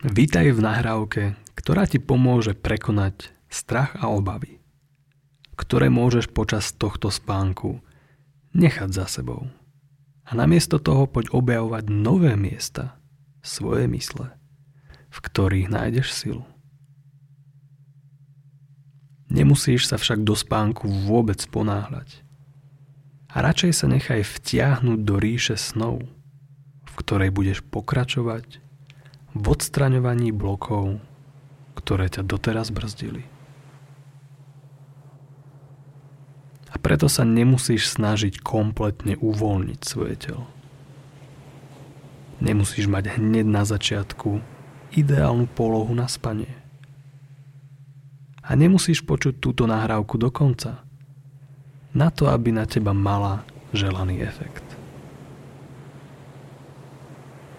Vítaj v nahrávke, ktorá ti pomôže prekonať strach a obavy, ktoré môžeš počas tohto spánku nechať za sebou. A namiesto toho poď objavovať nové miesta, svoje mysle, v ktorých nájdeš silu. Nemusíš sa však do spánku vôbec ponáhľať. A radšej sa nechaj vtiahnuť do ríše snov, v ktorej budeš pokračovať v odstraňovaní blokov, ktoré ťa doteraz brzdili. A preto sa nemusíš snažiť kompletne uvoľniť svoje telo. Nemusíš mať hneď na začiatku ideálnu polohu na spanie. A nemusíš počuť túto nahrávku do konca. Na to, aby na teba mala želaný efekt.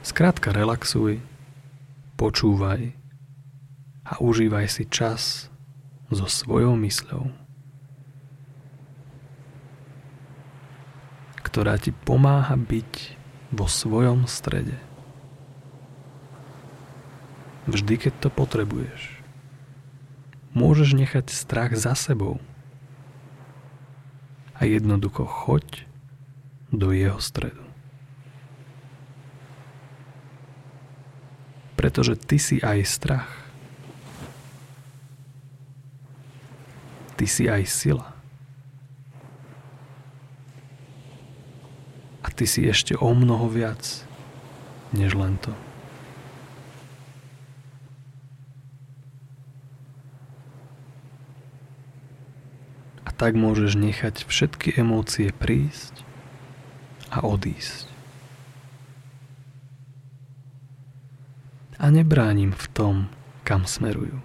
Skrátka relaxuj počúvaj a užívaj si čas so svojou mysľou, ktorá ti pomáha byť vo svojom strede. Vždy, keď to potrebuješ, môžeš nechať strach za sebou a jednoducho choď do jeho stredu. Pretože ty si aj strach. Ty si aj sila. A ty si ešte o mnoho viac, než len to. A tak môžeš nechať všetky emócie prísť a odísť. A nebránim v tom, kam smerujú.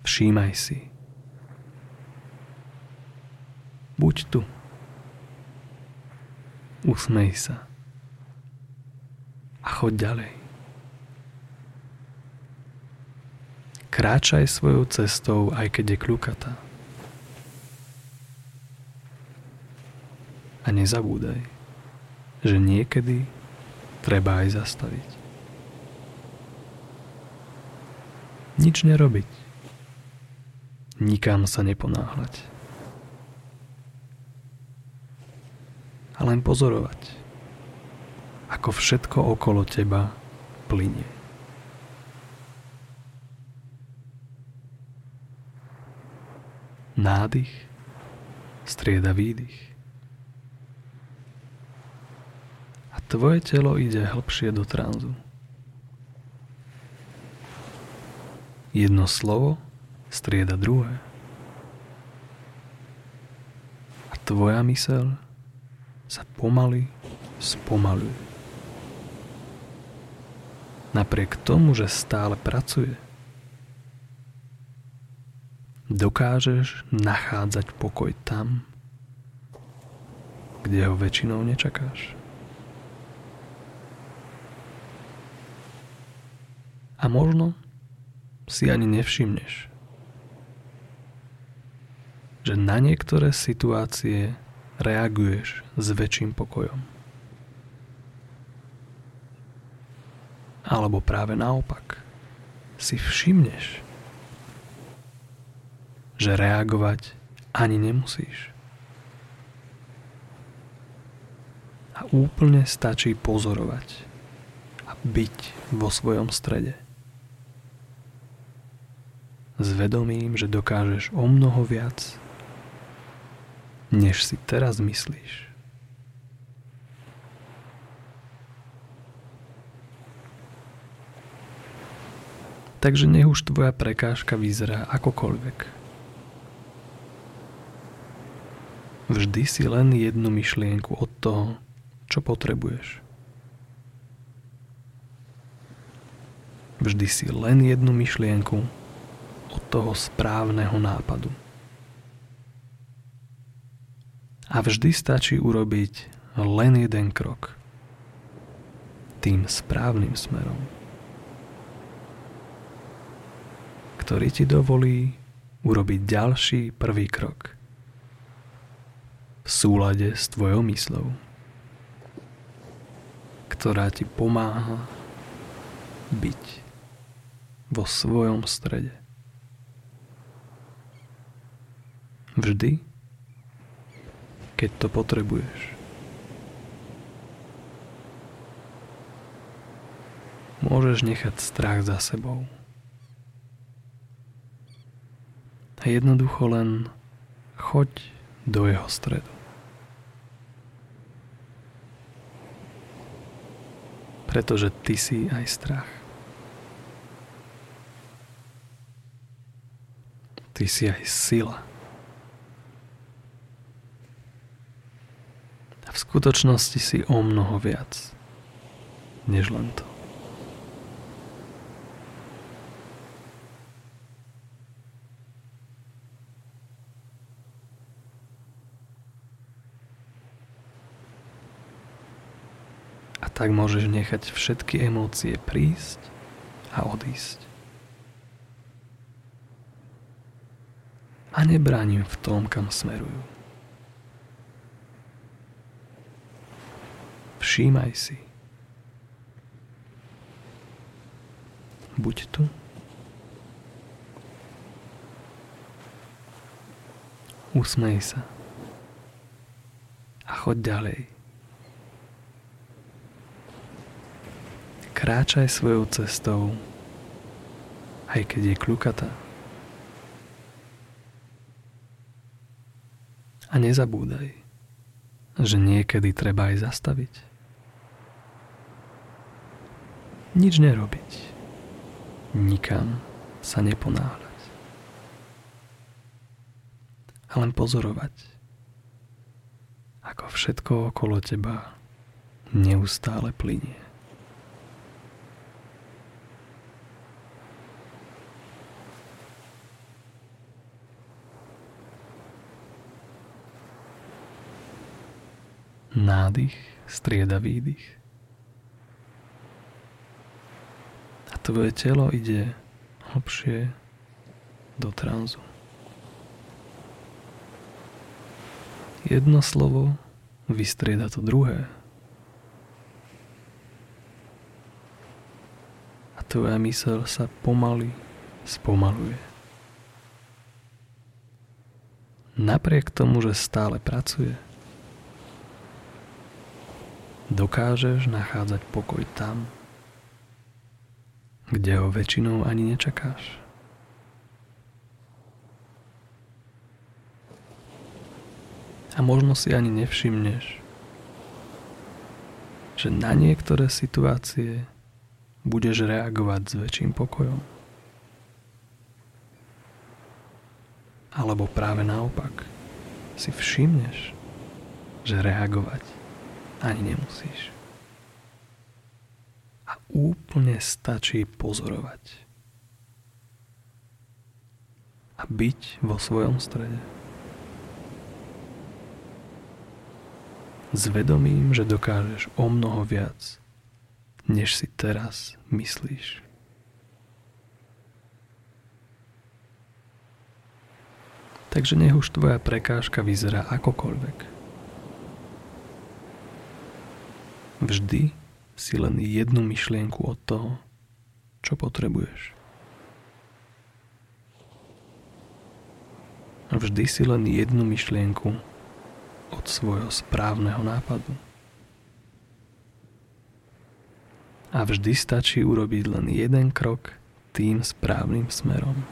Všímaj si. Buď tu. Usmej sa. A choď ďalej. Kráčaj svojou cestou, aj keď je kľukatá. A nezabúdaj, že niekedy treba aj zastaviť. Nič nerobiť. Nikam sa neponáhľať. A len pozorovať, ako všetko okolo teba plinie. Nádych strieda výdych. Tvoje telo ide hlbšie do tranzu. Jedno slovo strieda druhé. A tvoja myseľ sa pomaly spomaluje. Napriek tomu, že stále pracuje, dokážeš nachádzať pokoj tam, kde ho väčšinou nečakáš. A možno si ani nevšimneš, že na niektoré situácie reaguješ s väčším pokojom. Alebo práve naopak si všimneš, že reagovať ani nemusíš. A úplne stačí pozorovať a byť vo svojom strede s vedomím, že dokážeš o mnoho viac, než si teraz myslíš. Takže nech už tvoja prekážka vyzerá akokoľvek. Vždy si len jednu myšlienku od toho, čo potrebuješ. Vždy si len jednu myšlienku toho správneho nápadu. A vždy stačí urobiť len jeden krok tým správnym smerom, ktorý ti dovolí urobiť ďalší prvý krok v súlade s tvojou myslou, ktorá ti pomáha byť vo svojom strede. Vždy, keď to potrebuješ. Môžeš nechať strach za sebou. A jednoducho len choď do jeho stredu. Pretože ty si aj strach. Ty si aj sila. V skutočnosti si o mnoho viac, než len to. A tak môžeš nechať všetky emócie prísť a odísť. A nebránim v tom, kam smerujú. Všímaj si. Buď tu. Usmej sa. A choď ďalej. Kráčaj svojou cestou, aj keď je kľukatá. A nezabúdaj, že niekedy treba aj zastaviť. Nič nerobiť. Nikam sa neponáhľať. A len pozorovať, ako všetko okolo teba neustále plinie. nádych strieda výdych. A tvoje telo ide hlbšie do tranzu. Jedno slovo vystrieda to druhé. A tvoja mysel sa pomaly spomaluje. Napriek tomu, že stále pracuje, dokážeš nachádzať pokoj tam, kde ho väčšinou ani nečakáš. A možno si ani nevšimneš, že na niektoré situácie budeš reagovať s väčším pokojom. Alebo práve naopak si všimneš, že reagovať ani nemusíš. Úplne stačí pozorovať. A byť vo svojom strede. S vedomím, že dokážeš o mnoho viac, než si teraz myslíš. Takže nech už tvoja prekážka vyzerá akokoľvek. Vždy si len jednu myšlienku od toho, čo potrebuješ. Vždy si len jednu myšlienku od svojho správneho nápadu. A vždy stačí urobiť len jeden krok tým správnym smerom,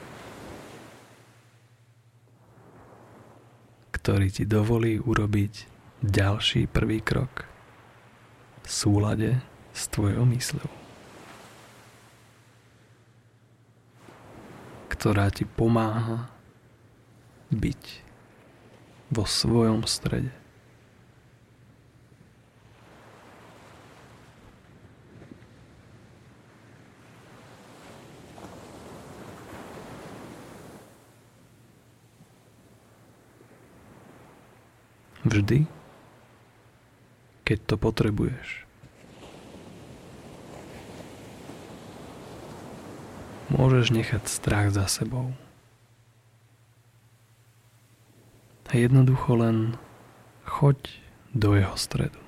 ktorý ti dovolí urobiť ďalší prvý krok v súlade s tvojou mysľou, ktorá ti pomáha byť vo svojom strede. Vždy, keď to potrebuješ. Môžeš nechať strach za sebou. A jednoducho len choď do jeho stredu.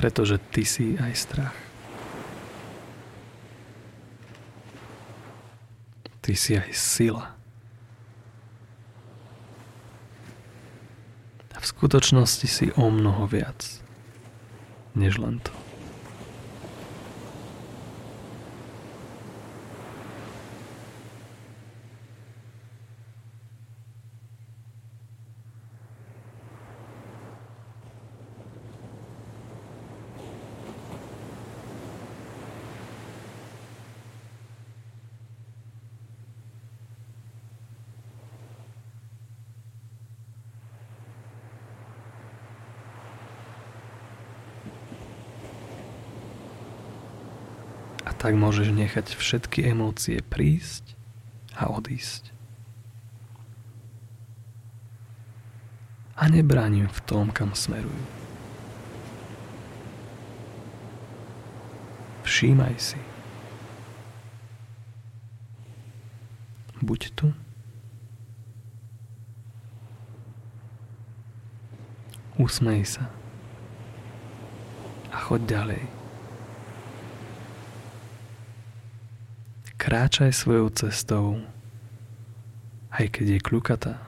Pretože ty si aj strach. Ty si aj sila. A v skutočnosti si o mnoho viac, než len to. Tak môžeš nechať všetky emócie prísť a odísť. A nebránim v tom, kam smerujú. Všímaj si. Buď tu. Usmej sa. A choď ďalej. Kráčaj svojou cestou, aj keď je kľukatá.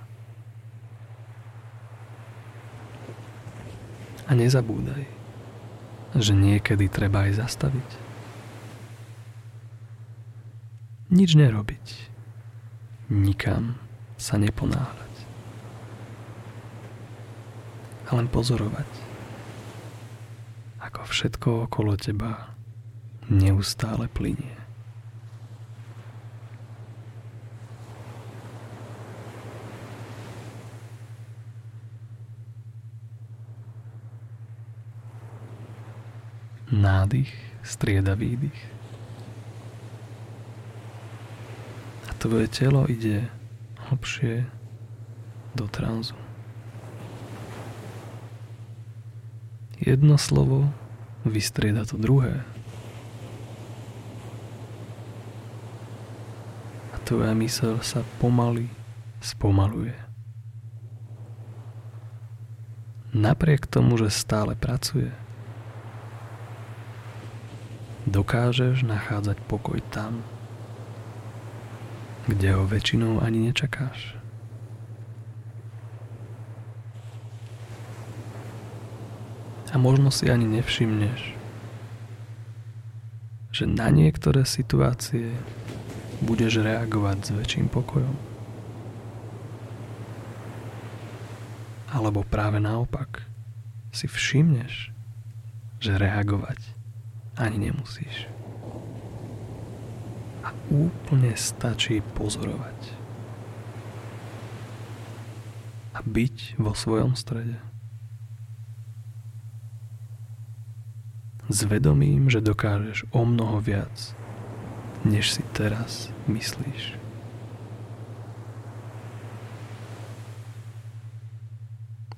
A nezabúdaj, že niekedy treba aj zastaviť. Nič nerobiť. Nikam sa neponáhľať. A len pozorovať, ako všetko okolo teba neustále plinie. Nádych strieda výdych. A tvoje telo ide hlbšie do tranzu. Jedno slovo vystrieda to druhé. A tvoja mysel sa pomaly spomaluje. Napriek tomu, že stále pracuje, dokážeš nachádzať pokoj tam, kde ho väčšinou ani nečakáš. A možno si ani nevšimneš, že na niektoré situácie budeš reagovať s väčším pokojom. Alebo práve naopak si všimneš, že reagovať ani nemusíš. A úplne stačí pozorovať. A byť vo svojom strede. S že dokážeš o mnoho viac, než si teraz myslíš.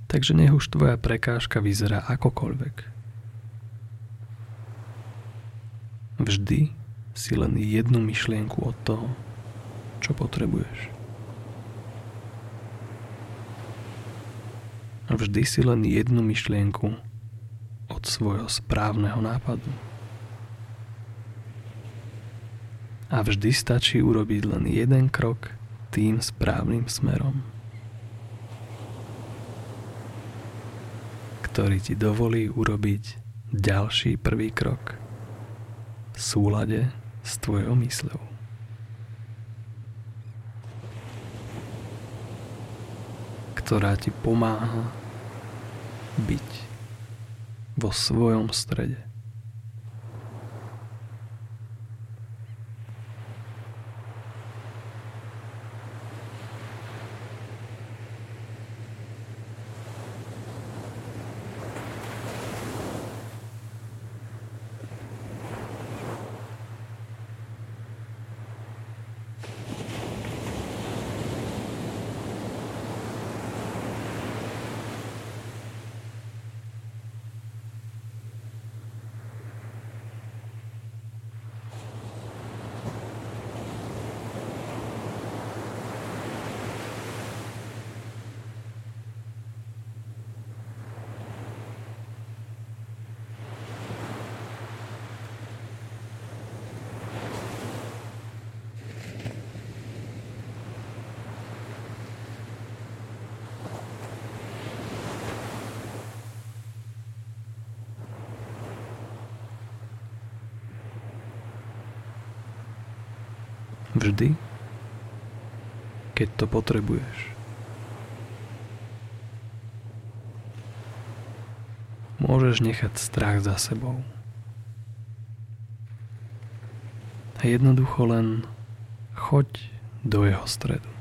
Takže nech už tvoja prekážka vyzerá akokoľvek. Vždy si len jednu myšlienku od toho, čo potrebuješ. Vždy si len jednu myšlienku od svojho správneho nápadu. A vždy stačí urobiť len jeden krok tým správnym smerom, ktorý ti dovolí urobiť ďalší prvý krok v súlade s tvojou mysľou. ktorá ti pomáha byť vo svojom strede. Vždy, keď to potrebuješ. Môžeš nechať strach za sebou. A jednoducho len choď do jeho stredu.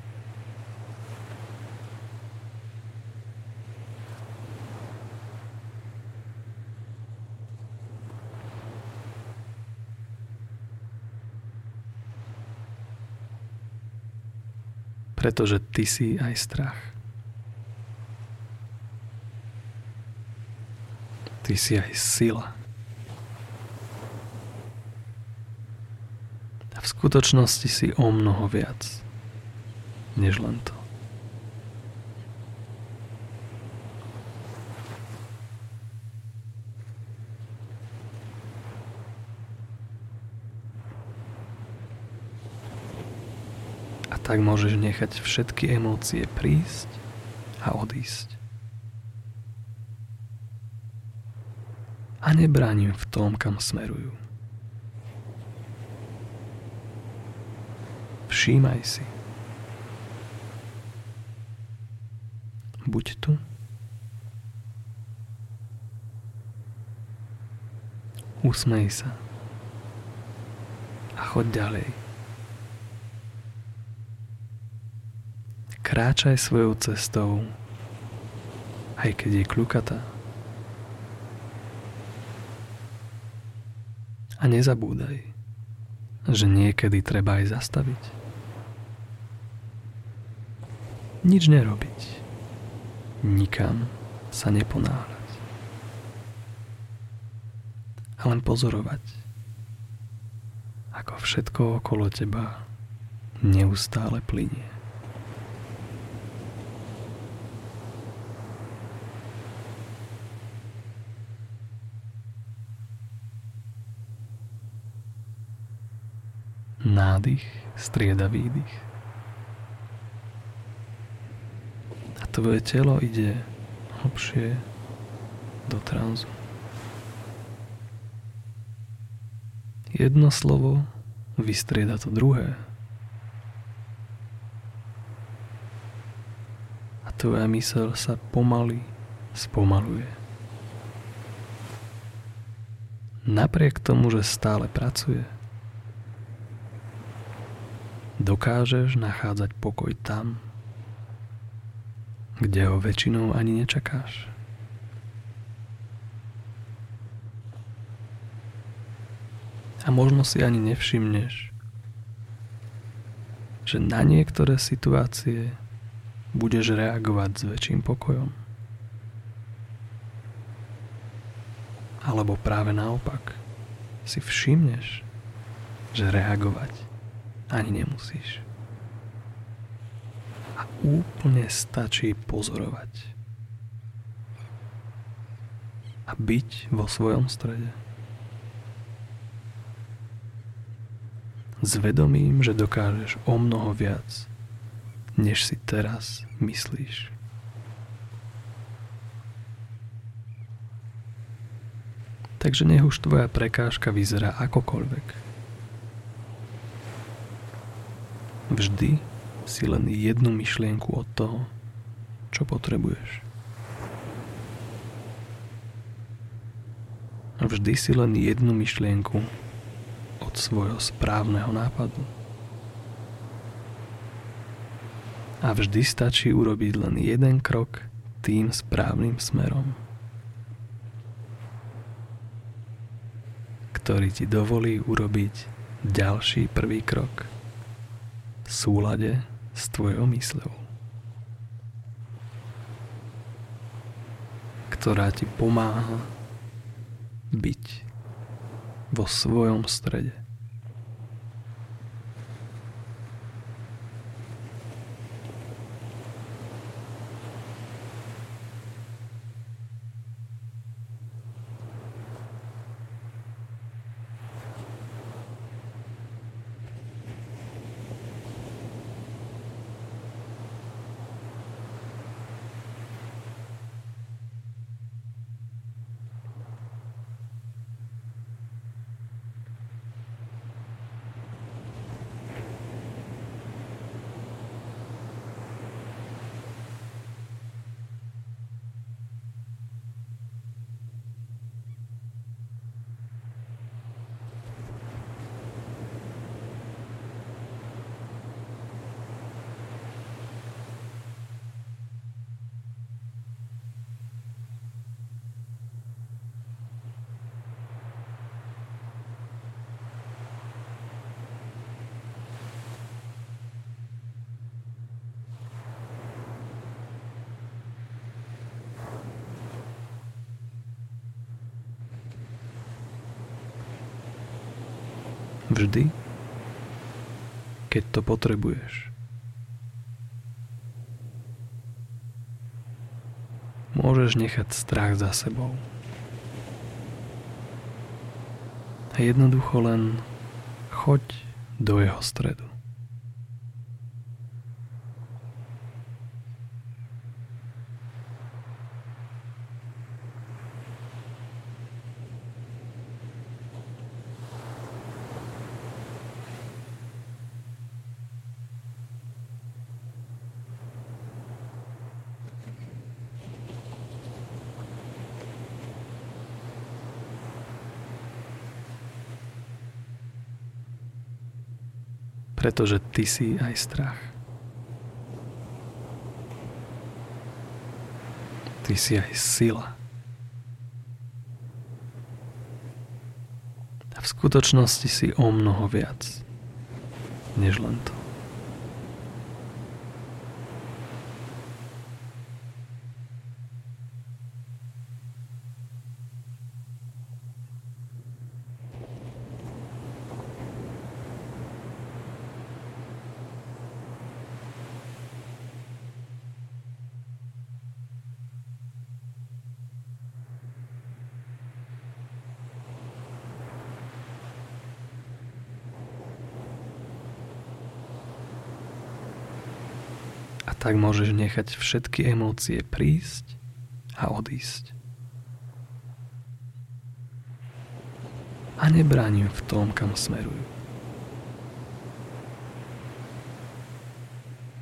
Pretože ty si aj strach. Ty si aj sila. A v skutočnosti si o mnoho viac, než len to. Tak môžeš nechať všetky emócie prísť a odísť. A nebránim v tom, kam smerujú. Všímaj si. Buď tu. Usmej sa. A choď ďalej. Kráčaj svojou cestou, aj keď je kľukatá. A nezabúdaj, že niekedy treba aj zastaviť. Nič nerobiť. Nikam sa neponáhľať. A len pozorovať, ako všetko okolo teba neustále plinie. Nádych strieda výdych. A tvoje telo ide hlbšie do tranzu. Jedno slovo vystrieda to druhé. A tvoja mysel sa pomaly spomaluje. Napriek tomu, že stále pracuje, dokážeš nachádzať pokoj tam, kde ho väčšinou ani nečakáš. A možno si ani nevšimneš, že na niektoré situácie budeš reagovať s väčším pokojom. Alebo práve naopak si všimneš, že reagovať ani nemusíš. A úplne stačí pozorovať. A byť vo svojom strede. S vedomím, že dokážeš o mnoho viac, než si teraz myslíš. Takže nech už tvoja prekážka vyzerá akokoľvek. Vždy si len jednu myšlienku od toho, čo potrebuješ. Vždy si len jednu myšlienku od svojho správneho nápadu. A vždy stačí urobiť len jeden krok tým správnym smerom, ktorý ti dovolí urobiť ďalší prvý krok v súlade s tvojou mysľou, ktorá ti pomáha byť vo svojom strede. Vždy, keď to potrebuješ. Môžeš nechať strach za sebou. A jednoducho len choď do jeho stredu. Pretože ty si aj strach. Ty si aj sila. A v skutočnosti si o mnoho viac, než len to. Tak môžeš nechať všetky emócie prísť a odísť. A nebráň v tom, kam smerujú.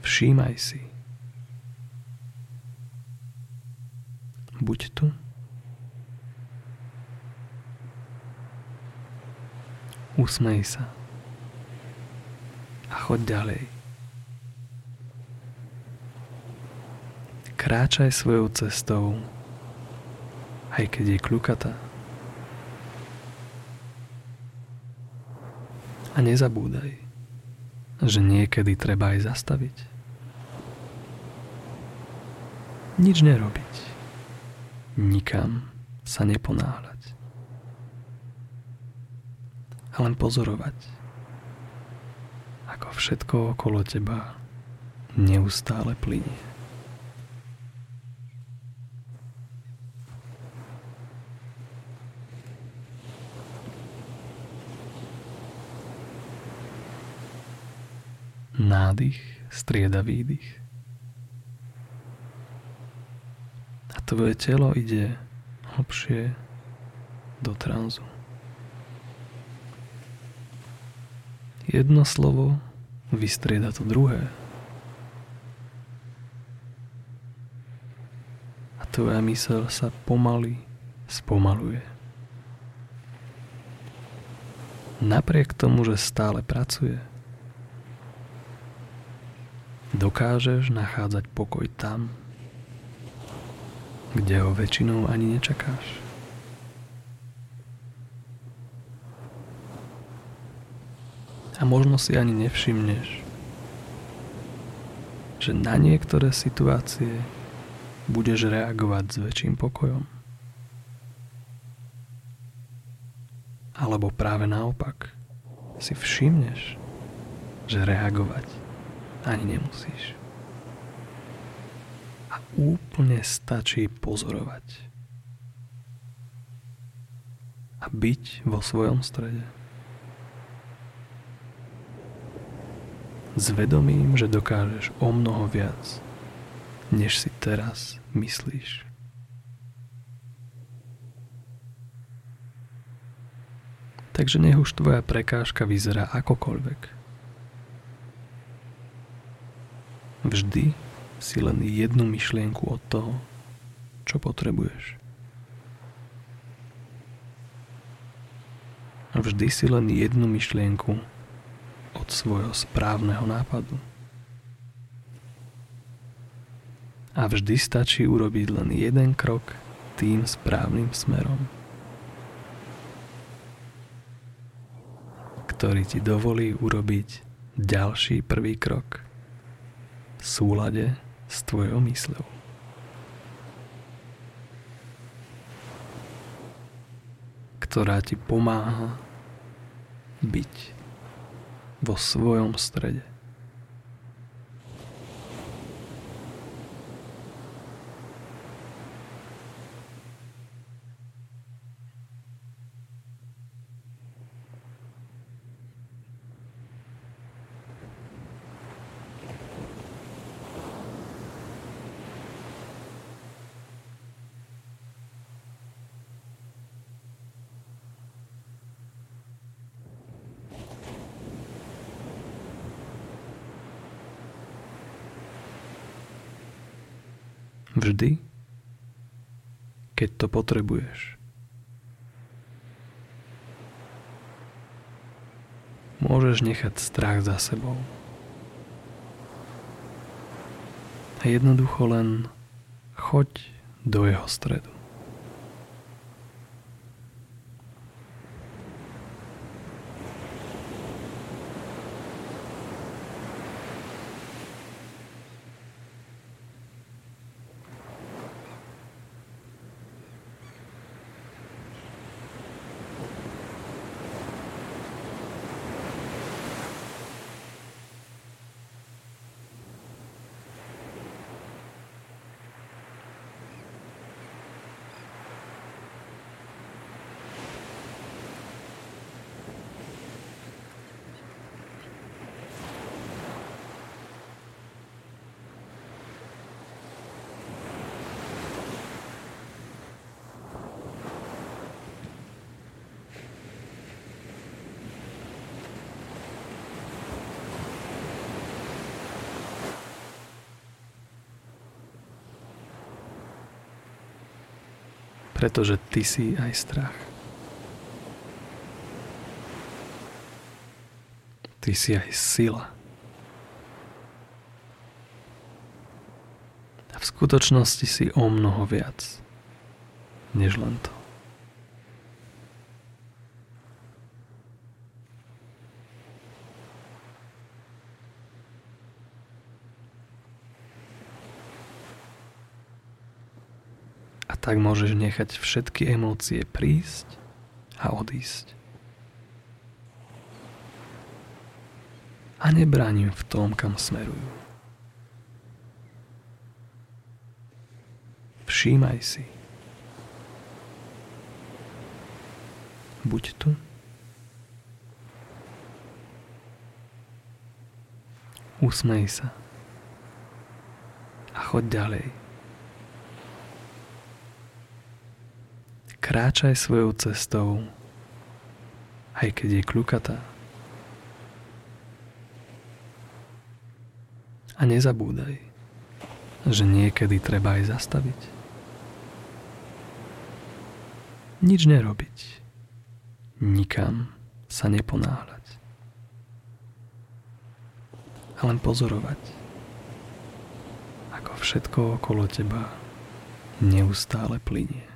Všímaj si. Buď tu. Usmej sa. A choď ďalej. Kráčaj svojou cestou, aj keď je kľukatá. A nezabúdaj, že niekedy treba aj zastaviť. Nič nerobiť. Nikam sa neponáhľať. A len pozorovať, ako všetko okolo teba neustále plinie. Nádych strieda výdych. A tvoje telo ide hlbšie do tranzu. Jedno slovo vystrieda to druhé. A tvoja mysel sa pomaly spomaluje. Napriek tomu, že stále pracuje – dokážeš nachádzať pokoj tam, kde ho väčšinou ani nečakáš. A možno si ani nevšimneš, že na niektoré situácie budeš reagovať s väčším pokojom. Alebo práve naopak si všimneš, že reagovať ani nemusíš. A úplne stačí pozorovať. A byť vo svojom strede. S vedomím, že dokážeš o mnoho viac, než si teraz myslíš. Takže nech už tvoja prekážka vyzerá akokoľvek Vždy si len jednu myšlienku od toho, čo potrebuješ. A vždy si len jednu myšlienku od svojho správneho nápadu. A vždy stačí urobiť len jeden krok tým správnym smerom, ktorý ti dovolí urobiť ďalší prvý krok súlade s tvojou mysľou. Ktorá ti pomáha byť vo svojom strede. Vždy, keď to potrebuješ. Môžeš nechať strach za sebou. A jednoducho len choď do jeho stredu. Pretože ty si aj strach. Ty si aj sila. A v skutočnosti si o mnoho viac, než len to. Tak môžeš nechať všetky emócie prísť a odísť. A nebránim v tom, kam smerujú. Všímaj si. Buď tu. Usmej sa. A choď ďalej. Kráčaj svojou cestou, aj keď je kľukatá. A nezabúdaj, že niekedy treba aj zastaviť. Nič nerobiť. Nikam sa neponáhľať. A len pozorovať, ako všetko okolo teba neustále plinie.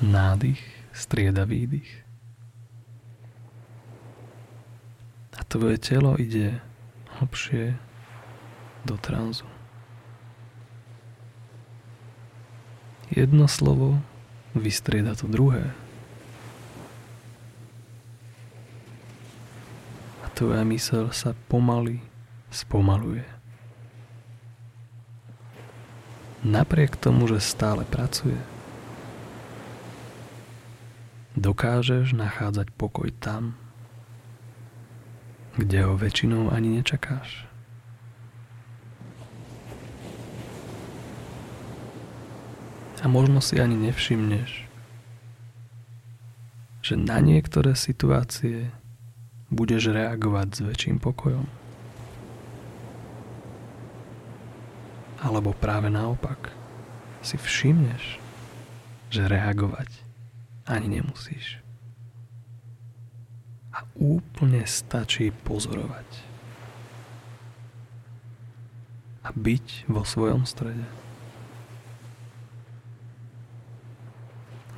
Nádych strieda výdych. A tvoje telo ide hlbšie do tranzu. Jedno slovo vystrieda to druhé. A tvoja mysel sa pomaly spomaluje. Napriek tomu, že stále pracuje, dokážeš nachádzať pokoj tam, kde ho väčšinou ani nečakáš. A možno si ani nevšimneš, že na niektoré situácie budeš reagovať s väčším pokojom. Alebo práve naopak si všimneš, že reagovať ani nemusíš. A úplne stačí pozorovať. A byť vo svojom strede.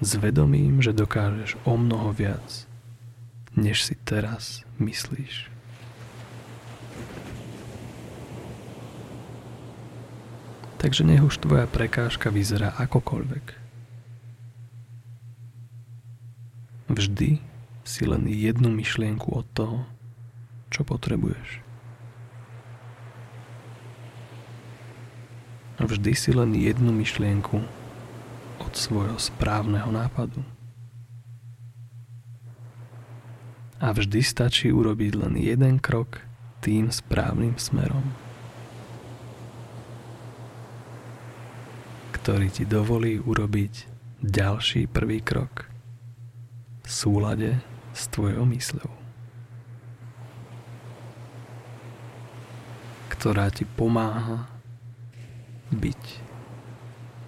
S že dokážeš o mnoho viac, než si teraz myslíš. Takže nech už tvoja prekážka vyzerá akokoľvek. Vždy si len jednu myšlienku od toho, čo potrebuješ. Vždy si len jednu myšlienku od svojho správneho nápadu. A vždy stačí urobiť len jeden krok tým správnym smerom, ktorý ti dovolí urobiť ďalší prvý krok v súlade s tvojou mysľou. ktorá ti pomáha byť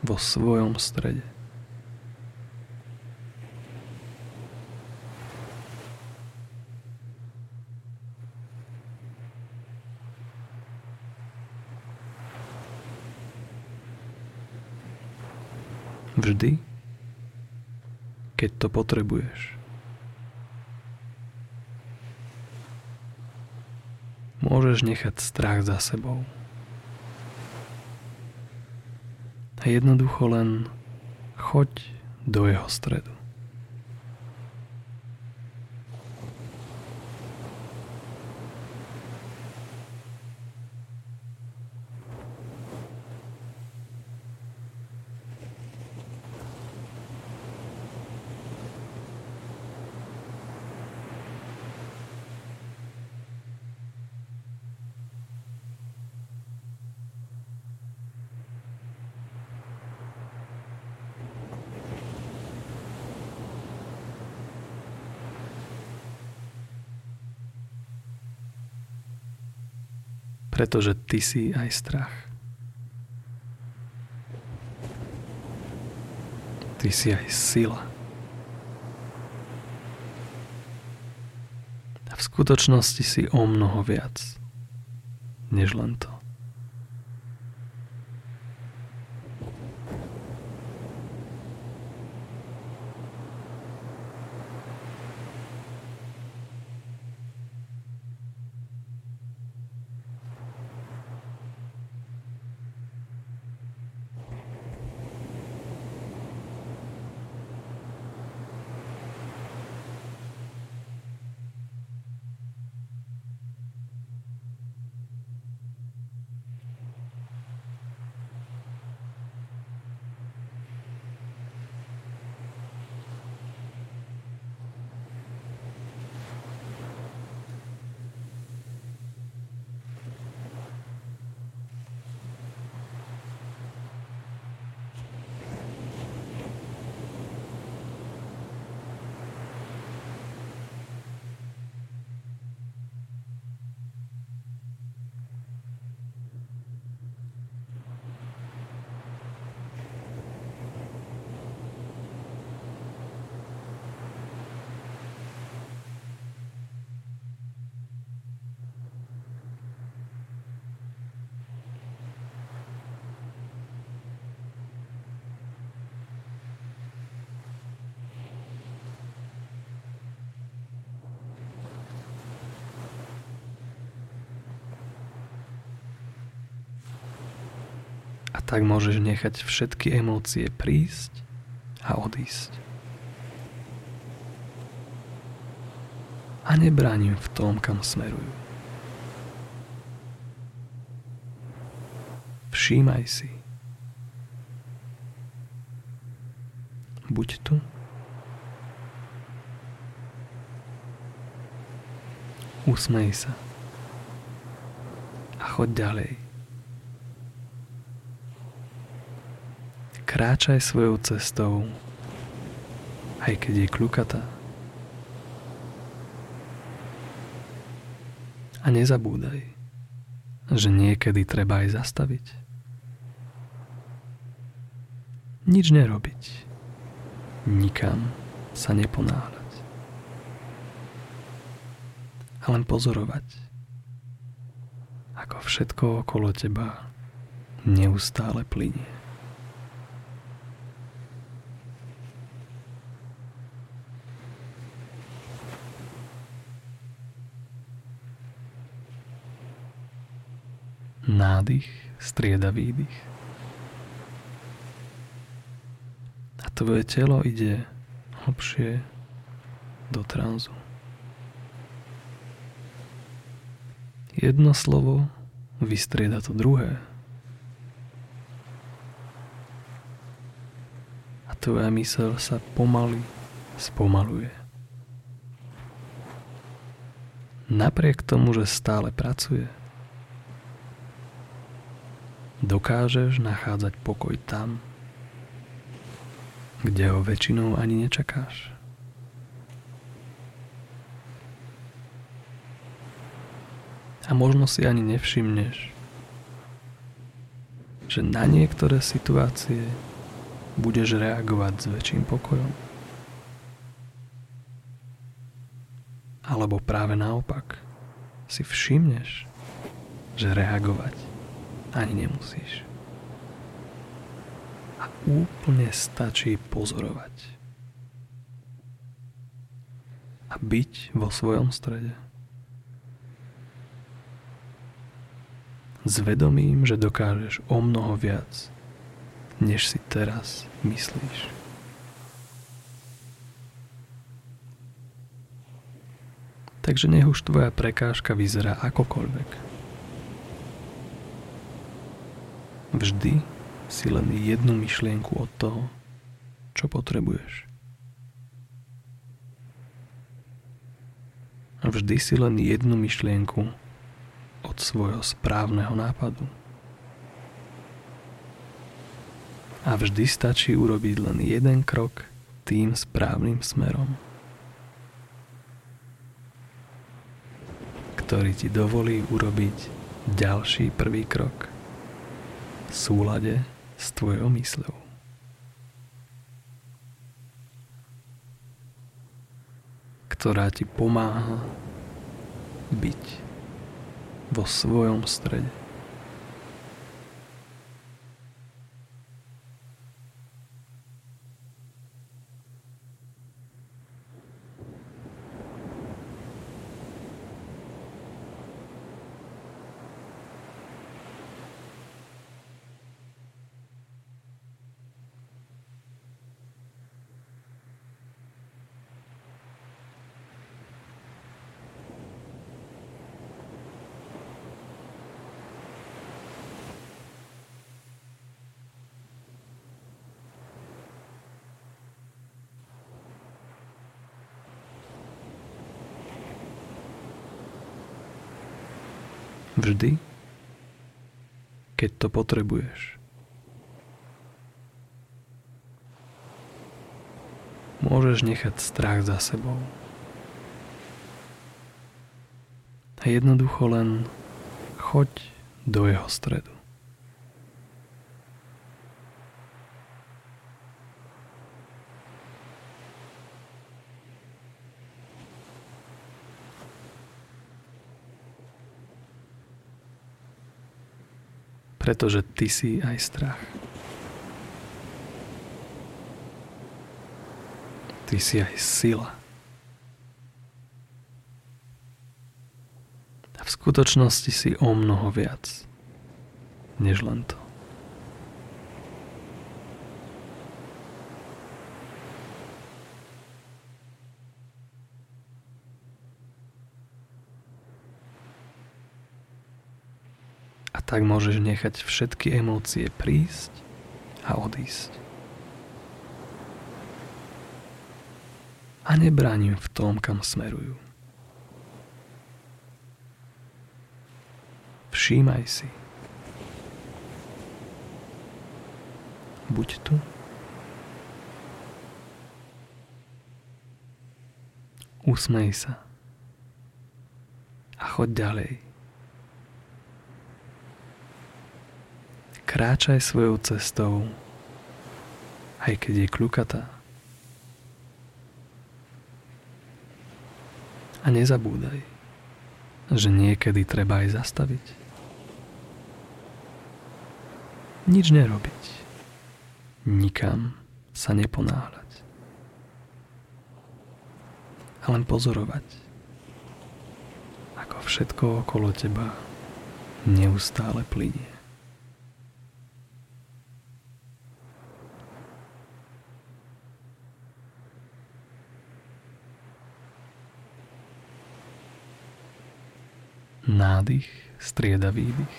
vo svojom strede. Vždy, keď to potrebuješ. Môžeš nechať strach za sebou. a jednoducho len choď do jeho stredu. Pretože ty si aj strach. Ty si aj sila. A v skutočnosti si o mnoho viac, než len to. Tak môžeš nechať všetky emócie prísť a odísť. A nebránim v tom, kam smerujú. Všímaj si. Buď tu. Usmej sa. A choď ďalej. Kráčaj svojou cestou, aj keď je kľukatá. A nezabúdaj, že niekedy treba aj zastaviť. Nič nerobiť. Nikam sa neponáhľať. A len pozorovať, ako všetko okolo teba neustále plinie. nádych, strieda výdych. A tvoje telo ide hlbšie do tranzu. Jedno slovo vystrieda to druhé. A tvoja mysel sa pomaly spomaluje. Napriek tomu, že stále pracuje – dokážeš nachádzať pokoj tam, kde ho väčšinou ani nečakáš. A možno si ani nevšimneš, že na niektoré situácie budeš reagovať s väčším pokojom. Alebo práve naopak si všimneš, že reagovať ani nemusíš a úplne stačí pozorovať. A byť vo svojom strede. S vedomím, že dokážeš o mnoho viac, než si teraz myslíš. Takže nech už tvoja prekážka vyzerá akokoľvek. Vždy si len jednu myšlienku od toho, čo potrebuješ. Vždy si len jednu myšlienku od svojho správneho nápadu. A vždy stačí urobiť len jeden krok tým správnym smerom, ktorý ti dovolí urobiť ďalší prvý krok v súlade s tvojou mysľou. ktorá ti pomáha byť vo svojom strede. Vždy, keď to potrebuješ. Môžeš nechať strach za sebou. A jednoducho len choď do jeho stredu. Pretože ty si aj strach. Ty si aj sila. A v skutočnosti si o mnoho viac, než len to. Tak môžeš nechať všetky emócie prísť a odísť. A nebránim v tom, kam smerujú. Všímaj si. Buď tu. Usmej sa. A choď ďalej. Kráčaj svojou cestou, aj keď je kľukatá. A nezabúdaj, že niekedy treba aj zastaviť. Nič nerobiť. Nikam sa neponáhľať. A len pozorovať, ako všetko okolo teba neustále plinie. Nádych strieda výdych.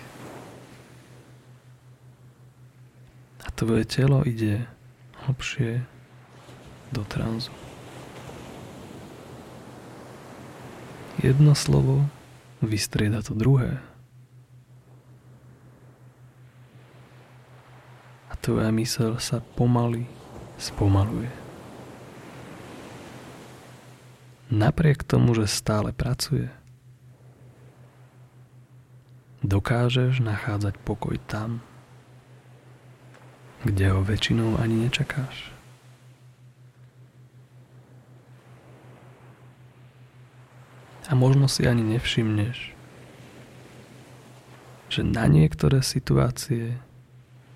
A tvoje telo ide hlbšie do tranzu. Jedno slovo vystrieda to druhé. A tvoja mysel sa pomaly spomaluje. Napriek tomu, že stále pracuje, dokážeš nachádzať pokoj tam, kde ho väčšinou ani nečakáš. A možno si ani nevšimneš, že na niektoré situácie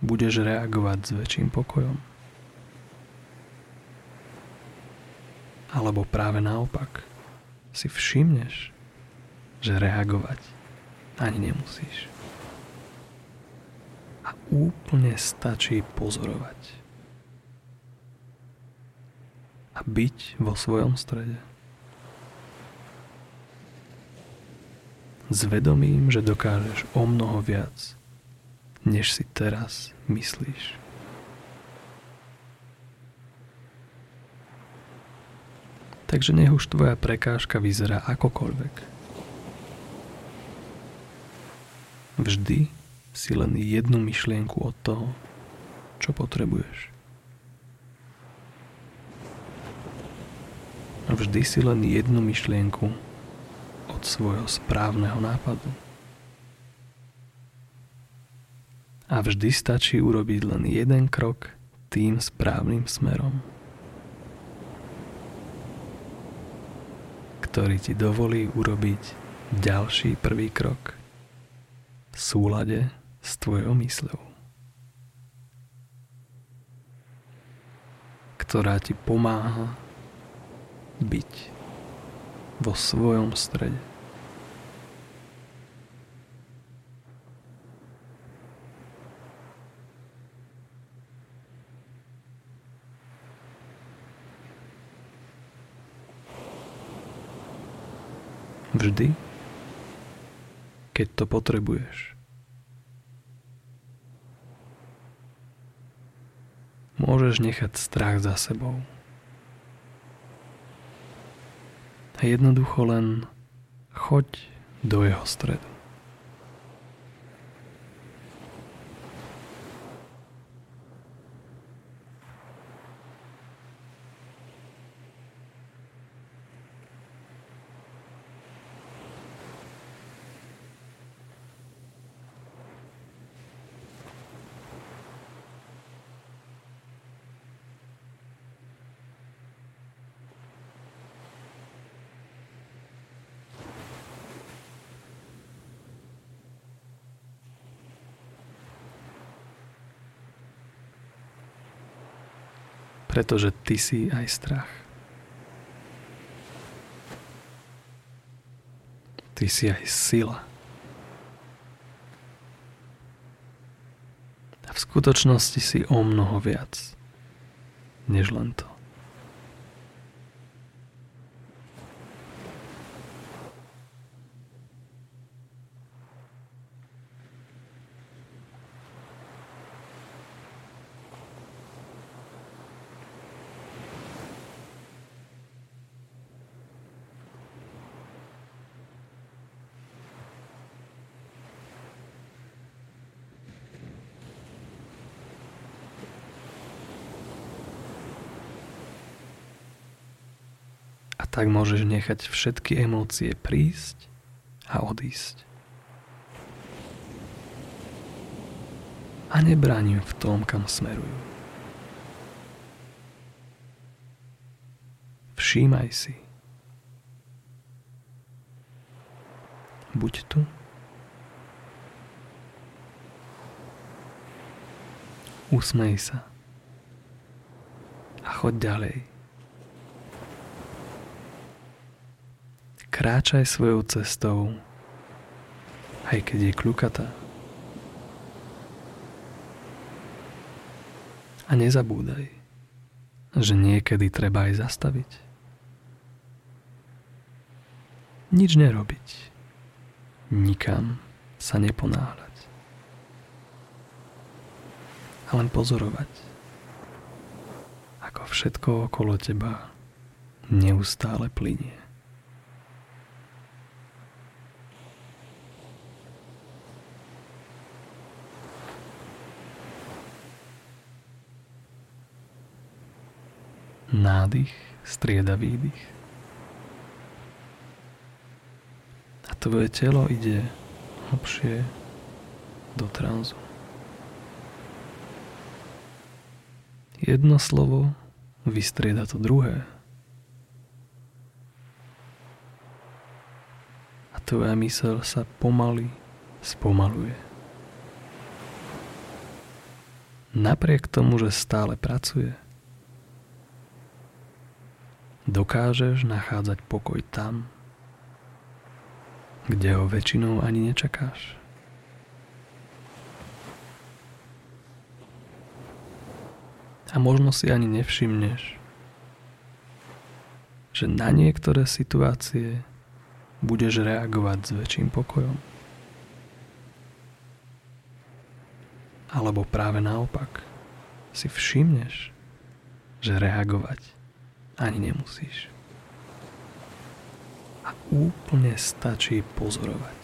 budeš reagovať s väčším pokojom. Alebo práve naopak si všimneš, že reagovať ani nemusíš. A úplne stačí pozorovať. A byť vo svojom strede. S vedomím, že dokážeš o mnoho viac, než si teraz myslíš. Takže nech už tvoja prekážka vyzerá akokoľvek. Vždy si len jednu myšlienku od toho, čo potrebuješ. Vždy si len jednu myšlienku od svojho správneho nápadu. A vždy stačí urobiť len jeden krok tým správnym smerom. ktorý ti dovolí urobiť ďalší prvý krok v súlade s tvojou mysľou, ktorá ti pomáha byť vo svojom strede. Vždy, keď to potrebuješ. Môžeš nechať strach za sebou. A jednoducho len choď do jeho stredu. Pretože ty si aj strach. Ty si aj sila. A v skutočnosti si o mnoho viac, než len to. Tak môžeš nechať všetky emócie prísť a odísť. A nebránim v tom, kam smerujú. Všímaj si. Buď tu. Usmej sa. A choď ďalej. Kráčaj svojou cestou, aj keď je kľukatá. A nezabúdaj, že niekedy treba aj zastaviť. Nič nerobiť. nikam sa neponáhľať. A len pozorovať, ako všetko okolo teba neustále plinie. Nádych strieda výdych. A tvoje telo ide hlbšie do tranzu. Jedno slovo vystrieda to druhé. A tvoja mysel sa pomaly spomaluje. Napriek tomu, že stále pracuje, dokážeš nachádzať pokoj tam, kde ho väčšinou ani nečakáš. A možno si ani nevšimneš, že na niektoré situácie budeš reagovať s väčším pokojom. Alebo práve naopak si všimneš, že reagovať ani nemusíš. A úplne stačí pozorovať.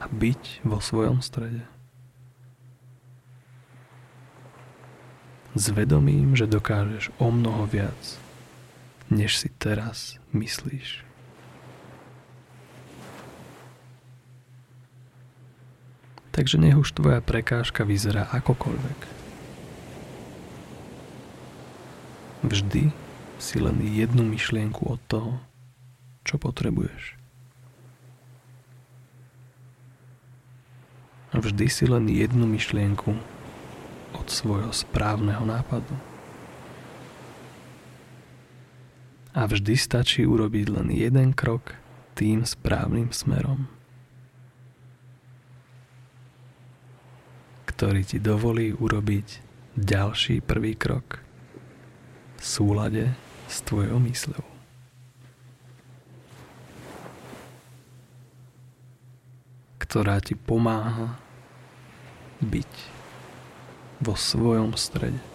A byť vo svojom strede. S vedomím, že dokážeš o mnoho viac, než si teraz myslíš. Takže nech už tvoja prekážka vyzerá akokoľvek. Vždy si len jednu myšlienku od toho, čo potrebuješ. Vždy si len jednu myšlienku od svojho správneho nápadu. A vždy stačí urobiť len jeden krok tým správnym smerom, ktorý ti dovolí urobiť ďalší prvý krok súlade s tvojou mysľou. ktorá ti pomáha byť vo svojom strede.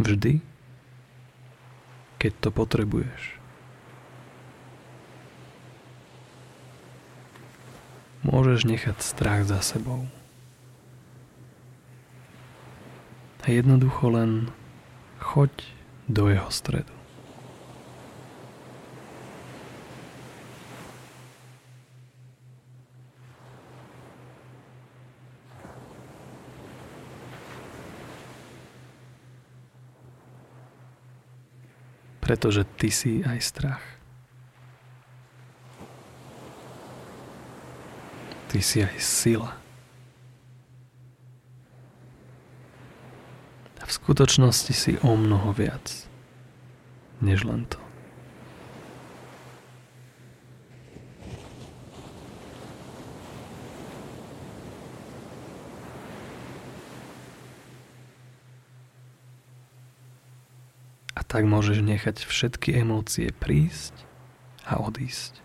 Vždy, keď to potrebuješ. Môžeš nechať strach za sebou. A jednoducho len choď do jeho stredu. Pretože ty si aj strach. Ty si aj sila. A v skutočnosti si o mnoho viac, než len to. A tak môžeš nechať všetky emócie prísť a odísť.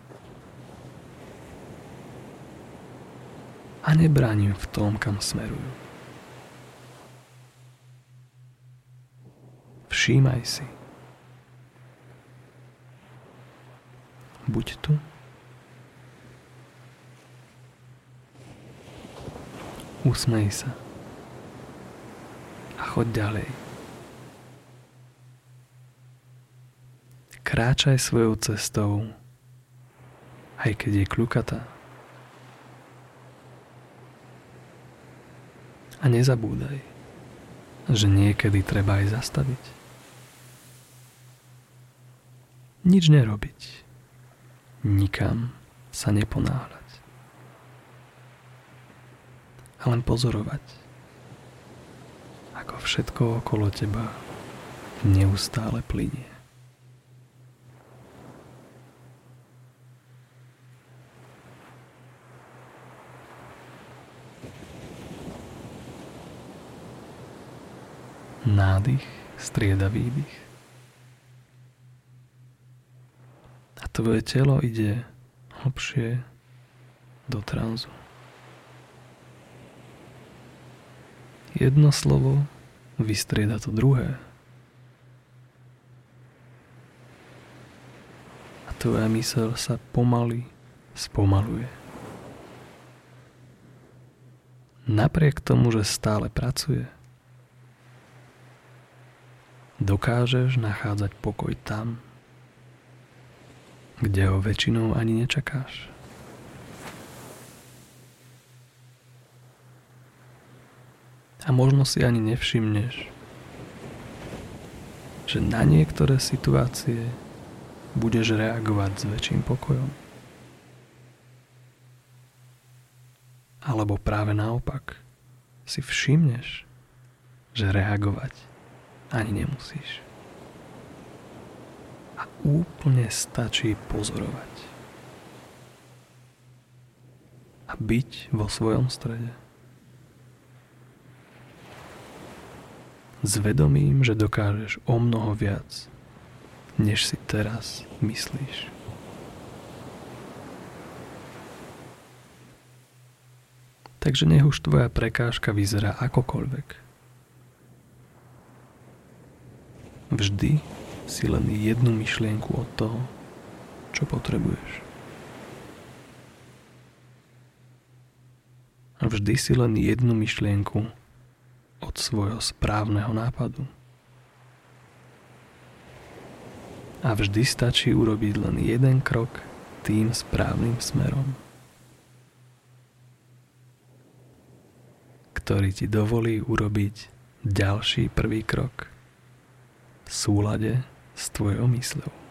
a nebránim v tom, kam smerujú. Všímaj si. Buď tu. Usmej sa. A choď ďalej. Kráčaj svojou cestou, aj keď je kľukatá. A nezabúdaj, že niekedy treba aj zastaviť. Nič nerobiť. Nikam sa neponáhľať. A len pozorovať, ako všetko okolo teba neustále plinie. Nádych strieda výdych. A tvoje telo ide hlbšie do tranzu. Jedno slovo vystrieda to druhé. A tvoja mysel sa pomaly spomaluje. Napriek tomu, že stále pracuje – dokážeš nachádzať pokoj tam, kde ho väčšinou ani nečakáš. A možno si ani nevšimneš, že na niektoré situácie budeš reagovať s väčším pokojom. Alebo práve naopak si všimneš, že reagovať ani nemusíš. A úplne stačí pozorovať. A byť vo svojom strede. S že dokážeš o mnoho viac, než si teraz myslíš. Takže nech už tvoja prekážka vyzerá akokoľvek Vždy si len jednu myšlienku od toho, čo potrebuješ. A vždy si len jednu myšlienku od svojho správneho nápadu. A vždy stačí urobiť len jeden krok tým správnym smerom, ktorý ti dovolí urobiť ďalší prvý krok súlade s tvojou mysľou.